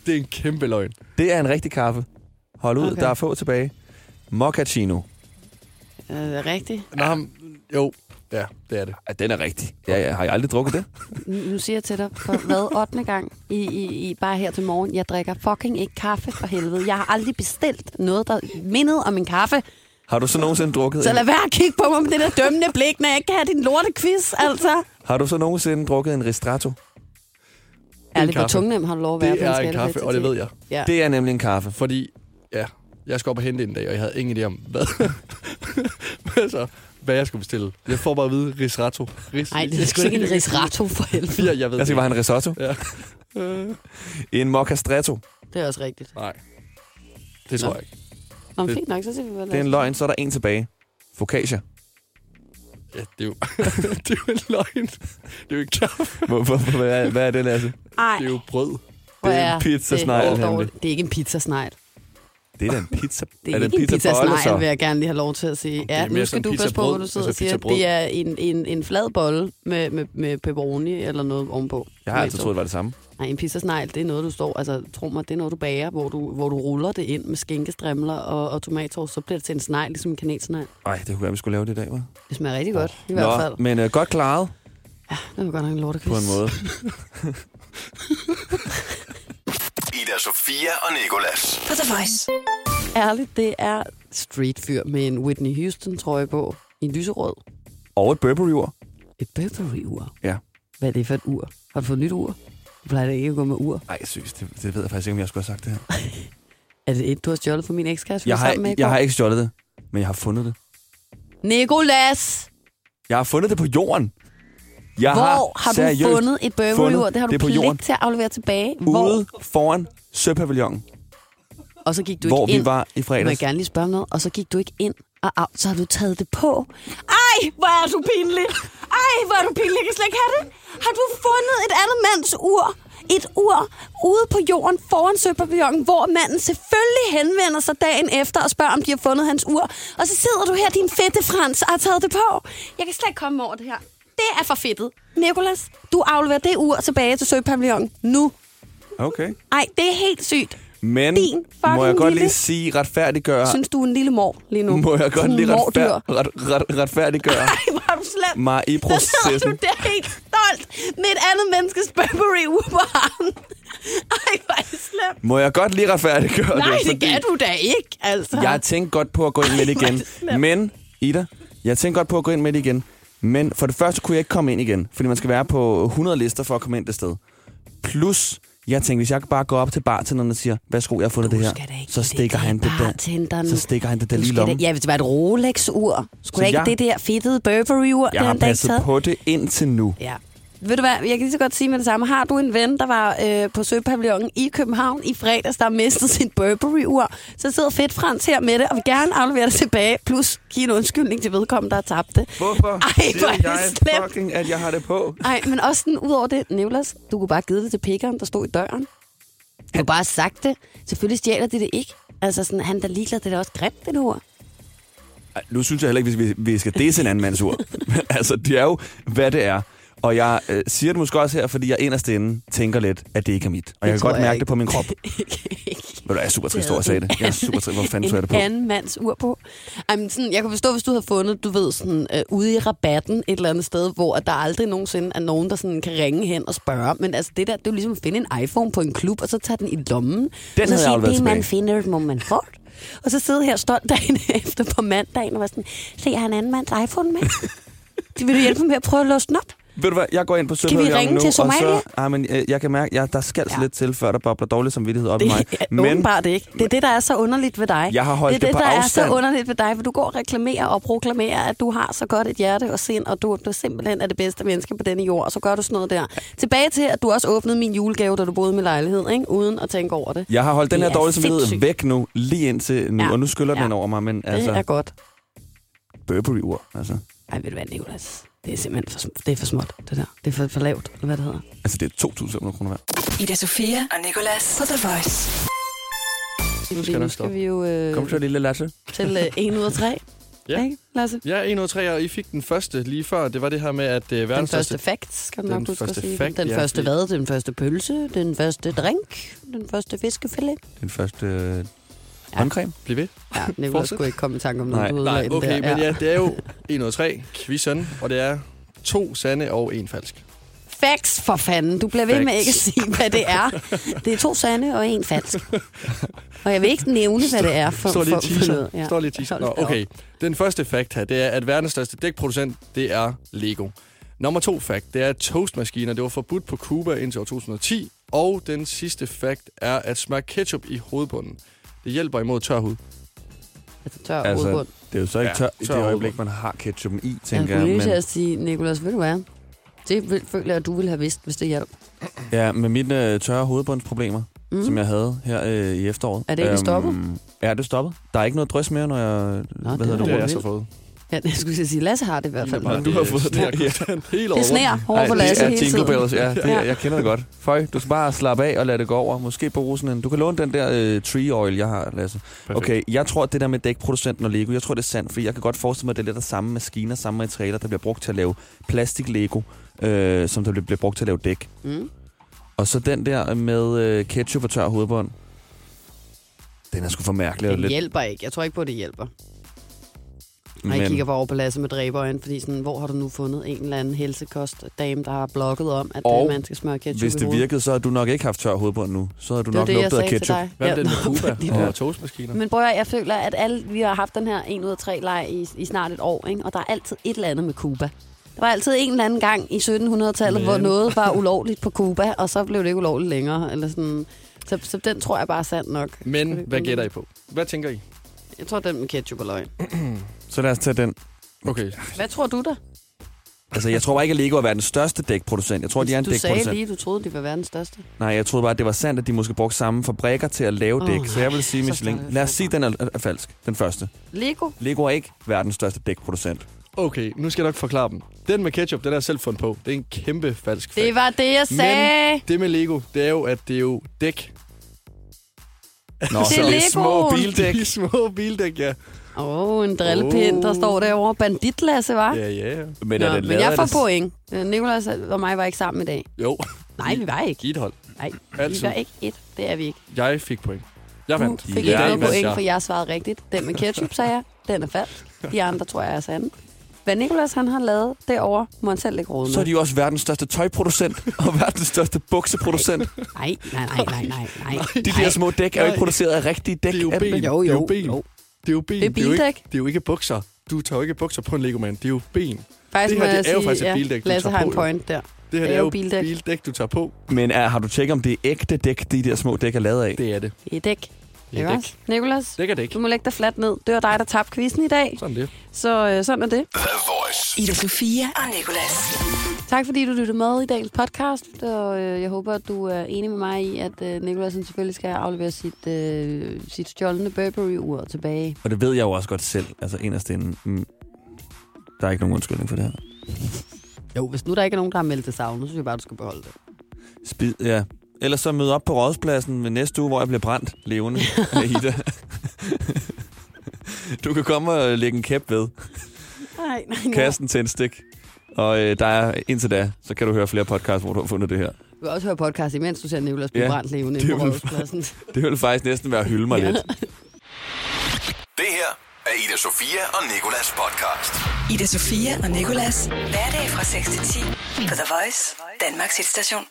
det er en kæmpe løgn. Det er en rigtig kaffe. Hold ud, Okay. der er få tilbage. Mochaccino. Øh, rigtigt. Nå, men- jo, ja, det er det. Ja, den er rigtig. Ja, ja. Har jeg aldrig drukket det? Nu, siger jeg til dig, for hvad, 8. gang i, i, i, bare her til morgen, jeg drikker fucking ikke kaffe for helvede. Jeg har aldrig bestilt noget, der mindede om en kaffe. Har du så nogensinde drukket Så en, lad være at kigge på mig med det der dømmende blik, når jeg ikke kan have din lorte quiz, altså. Har du så nogensinde drukket en Ristrato? Ærligt, hvor kaffe. tungnem har du lov at være Det på er en kaffe, og det ved jeg. Ja. Det er nemlig en kaffe. Fordi, ja, jeg skal op og hente en dag, og jeg havde ingen idé om, hvad, altså, hvad jeg skulle bestille. Jeg får bare at vide risotto. Ris, Nej, det er sgu ikke en risotto for helvede. Ja, jeg ved Jeg skal det. bare have en risotto. Ja. En moccastretto. Det er også rigtigt. Nej, det tror Nå. jeg ikke. Nå, Det- fint nok, så ser vi, hvad Det er en løgn, så er der en tilbage. Focaccia. Ja, det er jo, det er jo en løgn. Det er jo ikke kaffe. Hvorfor? Hvad er, hvad er det, Lasse? Ej, Det er jo brød. det er en pizzasnegl, det, er det er ikke en pizzasnegl. Det er da en pizza. Det er, det ikke en pizzabolle, pizzasnegl, vil jeg gerne lige have lov til at sige. er Ja, nu skal du passe på, hvad du pizzabrød. sidder og Altså siger. pizzabrød. Det er en, en, en flad bolle med, med, med pepperoni eller noget ovenpå. Jeg har altid troet, det var det samme. Nej, en pizzasnegl, det er noget, du står... Altså, tro mig, det er noget, du bager, hvor du, hvor du ruller det ind med skinkestrimler og, og tomatsauce. Så bliver det til en snegl, ligesom en kanelsnegl. Nej, det kunne være, vi skulle lave det i dag, hva'? Det smager rigtig godt, i hvert fald. Nå, men uh, godt klaret Det var godt nok en lortekvist. på en måde. Ida Sofia og Nikolas. På The Voice. Ærligt, det er streetfyr med en Whitney Houston trøje på i lyserød. Og et Burberry-ur. Et Burberry-ur. Ja. Hvad er det for et ur? Har du fået et nyt ur? Du plejer da ikke at gå med ur. Ej, seriøst, det, det ved jeg faktisk ikke, om jeg skulle have sagt det her. Er det et, du har stjålet fra min ekskæreste? Jeg har, med jeg har ikke stjålet det, men jeg har fundet det. Nikolas! Jeg har fundet det på jorden. Jeg Hvor har du seriøst fundet et fundet Det har du det på pligt til at aflevere tilbage. Hvor? ude foran Søpavillonen, Og så gik du hvor ikke ind. vi var i Må jeg fredags. gerne lige spørge noget? Og så gik du ikke ind, og af, så har du taget det på. Ej, hvor er du pinlig. Ej, hvor er du pinlig. Jeg kan slet ikke have det. Har du fundet et andet mands ur? Et ur ude på jorden foran Søpavillonen, hvor manden selvfølgelig henvender sig dagen efter og spørger, om de har fundet hans ur. Og så sidder du her, din fedte Frans, og har taget det på. Jeg kan slet ikke komme over det her. Det er for fedtet. Nikolas, du afleverer det ur tilbage til Søpavillonen nu. Okay. Ej, det er helt sygt. Men Din må jeg godt lille- lige sige retfærdiggøre... Synes du er en lille mor lige nu? Må jeg godt lige retfærd, ret, ret, retfærdiggøre Ej, hvor er du slem. mig i Så processen? du der helt stolt med et andet menneskes Burberry armen. Ej, hvor er det slemt. Må jeg godt lige retfærdiggøre Nej, det? det kan du da ikke, altså. Jeg tænkte godt på at gå ind med det igen. Men, Ida, jeg tænkte godt på at gå ind med det igen. Men for det første kunne jeg ikke komme ind igen, fordi man skal være på 100 lister for at komme ind det sted. Plus, jeg tænkte, hvis jeg bare går op til bartenderen og siger, værsgo, jeg har fundet Du det her, så stikker det han det der. Så stikker han det der lige lommen. ja, hvis det var et Rolex-ur. Skulle Så da ikke jeg- det der fedtede Burberry-ur? Jeg har den, ikke passet på det indtil nu. Ja. Ved du hvad, jeg kan lige så godt sige med det samme. Har du en ven, der var øh, på Søpavillonen i København i fredags, der har mistet sin Burberry-ur, så sidder Fedt Frans her med det, og vil gerne aflevere det tilbage, plus give en undskyldning til vedkommende, der har tabt det. Hvorfor Ej, hvor er jeg slemt. fucking, at jeg har det på? Nej, men også sådan, ud over det, Nicolas, du kunne bare give det til pikkeren, der stod i døren. Du kunne bare have sagt det. Selvfølgelig stjæler de det ikke. Altså sådan, han der ligeglad, det er da også grimt, det ord. Ej, Nu synes jeg heller ikke, hvis vi, vi skal disse en anden mands ord. altså, det er jo, hvad det er. Og jeg øh, siger det måske også her, fordi jeg inderst inde tænker lidt, at det ikke er mit. Og jeg kan godt jeg mærke ikke. det på min krop. Du, jeg er super trist over at sige det. Jeg er super trist. Hvor fanden så jeg det på? En anden mands ur på. Ej, men sådan, jeg kan forstå, hvis du havde fundet, du ved, sådan, øh, ude i rabatten et eller andet sted, hvor at der aldrig nogensinde er nogen, der sådan kan ringe hen og spørge. Men altså, det der, det er jo ligesom at finde en iPhone på en klub, og så tage den i lommen. Den og så sige, det man finder, må man få. Og så sidde her stolt dagen efter på mandagen og være sådan, se, jeg har en anden mands iPhone med. Det vil du hjælpe mig med at prøve at låse den op? Ved du hvad, jeg går ind på vi Søpavillonen ringe nu, til Somalia? og så, ah, men, øh, jeg kan mærke, at der skal ja. Ja. lidt til, før der bobler dårlig samvittighed op i Det mig. er Men åbenbart ikke. Det er det, der er så underligt ved dig. Jeg har holdt det er det det, på der afstand. er så underligt ved dig, for du går og reklamerer og proklamerer, at du har så godt et hjerte og sind, og du, du simpelthen er det bedste menneske på denne jord, og så gør du sådan noget der. Tilbage til, at du også åbnede min julegave, da du boede i min lejlighed, ikke? uden at tænke over det. jeg har holdt den Det her er dårlige samvittighed væk nu, lige indtil nu, Ja. og nu skyller den Ja. ind over mig. Men Det altså, er godt. Burberry-ur. Altså. Ej, ved du hvad, Nicolas? Det er simpelthen for, det er for småt, det der. Det er for, for lavt, eller hvad det hedder. altså, det er 2.500 kroner værd. Ida Sofia og Nicolas på The Voice. Nu stoppe. skal vi jo øh, Kom så, lille Lasse. til øh, 1 ud af 3. Ja. Ikke, Lasse? Ja, 1 ud af 3, og I fik den første lige før. Det var det her med, at øh, Den verdens første største... fact, skal du Den nok huske at første sige. fact, den ja, første fordi- hvad? Den første pølse? Den første drink? Den første fiskefilet? Den første øh, håndcreme. Bliv ved. Ja, Fortsæt. skulle ikke komme i tanke om noget, Nej. Nej, okay, der. men ja, det er jo 1 ud af 3, quizzen, og det er to sande og en falsk. Facts for fanden. Du bliver ved med Facts. ikke at sige, hvad det er. Det er to sande og en falsk. Og jeg vil ikke nævne, hvad det er for, Står lige for, og for teaser. noget. Ja. Står lige teaser. Nå, okay. Den første fact her, det er, at verdens største dækproducent, det er Lego. Nummer to fact, det er, at toastmaskiner, det var forbudt på Cuba indtil år 2010. Og den sidste fact er, at smør ketchup i hovedbunden. Det hjælper imod tør hud. Altså tør Altså, hovedbund. det er jo så ikke Ja, tør, i tør det øjeblik, man har ketchupen i, Jeg tænker skulle jeg. lige til Men, at sige, Nicolas, ved du hvad? Det vil, føler jeg, at du ville have vidst, hvis det hjalp. ja, med mine øh, tørre hovedbundsproblemer, Mm. som jeg havde her øh, i efteråret. Er det ikke stoppet? Ja, det er stoppet. Der er ikke noget drøs mere, når jeg... det hvad er hedder Det det? jeg vildt. så fået. Ja, jeg skulle sige, Lasse har det i hvert fald. Bare, du har fået det. konstant hele Det året sneer over for Lasse det er hele tiden. Bells, ja. Det, Ja. Jeg kender det godt. Føj, du skal bare slappe af og lade det gå over. Måske bruge sådan en... Du kan låne den der øh, tree oil, jeg har, Lasse. Perfekt. Okay, jeg tror, at det der med dækproducenten og Lego, jeg tror, det er sandt, fordi jeg kan godt forestille mig, at det er lidt af samme maskiner, samme materialer, der bliver brugt til at lave plastik-Lego, øh, som der bliver, brugt til at lave dæk. Mm. Og så den der med øh, ketchup og tør hovedbånd. Den er sgu for mærkelig. Det lidt, hjælper ikke. Jeg tror ikke på, at det hjælper. Og jeg men, kigger bare over på Lasse med dræberøjen, fordi sådan, hvor har du nu fundet en eller anden helsekostdame, der har blogget om, at Og man skal smøre ketchup hvis det virkede, så har du nok ikke haft tør hovedbånd nu. Så har du Det nok det, jeg lugtet af ketchup. Hvad er det med nå, Cuba Ja. og toastmaskiner? Men prøv at, jeg føler, at alle, vi har haft den her 1 ud af 3 leg i, i snart et år, ikke? og der er altid et eller andet med Cuba. Der var altid en eller anden gang i 1700-tallet, Men- hvor noget var ulovligt på Cuba, og så blev det ikke ulovligt længere. Eller sådan. Så, så den tror jeg bare er sand nok. Men hvad gætter I på? Hvad tænker I? Jeg tror, den med ketchup og løgn. Så lad os tage den. Okay. Hvad tror du da? Altså, jeg tror bare ikke, at Lego er verdens største dækproducent. Jeg tror, de er en du sagde dækproducent. lige, du troede, de var verdens største. Nej, jeg troede bare, at det var sandt, at de måske brugte samme fabrikker til at lave Åh, dæk. Så jeg vil sige, Michelin. Lad os sige, at den er, er falsk. Den første. Lego? Lego er ikke verdens største dækproducent. Okay, nu skal jeg nok forklare dem. Den med ketchup, den er jeg selv fundet på. Det er en kæmpe falsk fact. Det var det, jeg sagde. Det med Lego, det er jo, at det er jo dæk. Nå, Det er så Lego. små bildæk. De små bildæk, ja. Åh, oh, en drillepind, der Oh. står derovre. Banditlasse, var? Ja, ja. Men Nå, er det men jeg får det- point. Øh, Nicolas og mig var ikke sammen i dag. Jo, Nej, vi var ikke. i et hold. Nej, Altid. vi var ikke et. Det er vi ikke. Jeg fik point. Jeg Du vandt. fik Ja, ikke noget point, for jeg svarede rigtigt. Den med ketchup, sagde jeg. Den er falsk. De andre tror jeg er sande. Hvad Nicolas han har lavet derovre, må han selv ikke råde Så er med. de jo også verdens største tøjproducent og verdens største bukseproducent. Nej, nej, nej, nej, nej, nej. De der små dæk er jo ikke produceret af rigtige dæk. Det er jo ben. det? Jo, Det er jo, jo ben. jo. Det er jo ben. Det er jo ikke, bildæk. det er jo ikke bukser. Du tager jo ikke bukser på en Lego-man. Det er jo ben. Faktisk Det her, det er jo sige, faktisk et ja, bildæk, du Lasse tager har på, en jo. point der. Det her Det det er jo jo bildæk. bildæk, du tager på. Men er, har du tjekket, om det er ægte dæk, de der små dæk er lavet af? Det er det. Det er dæk. Det Ikke er dæk. også? Nicolas, Dæk er dæk. du må lægge dig fladt ned. Det var dig, der tabte quizzen i dag. Sådan det. Så øh, sådan er det. Ida Sofia og Nicolas. Tak fordi du lyttede med i dagens podcast, og øh, jeg håber, at du er enig med mig i, at øh, Nicolas han selvfølgelig skal aflevere sit, øh, sit stjålne Burberry-ur tilbage. Og det ved jeg jo også godt selv. Altså inderst inden. Mm, der er ikke nogen undskyldning for det her. Jo, hvis nu der ikke er nogen, der har meldt det savnet, så synes jeg bare, du skal beholde det. Spid, ja. Ellers så møde op på rådspladsen med næste uge, hvor jeg bliver brændt levende af Ida. du kan komme og lægge en kæp ved. Nej, nej, nej. Kasten til en stik. Og øh, der er indtil da, så kan du høre flere podcasts, hvor du har fundet det her. Du kan også høre podcast, imens du ser Nicolas blive Ja, brændt levende det på vil- rådspladsen. Det vil faktisk næsten være at hylde mig lidt. Det her er Ida Sofia og Nikolas podcast. Ida Sofia og Nicolas. Hverdag fra 6 til 10 på The Voice, Danmarks hitstation.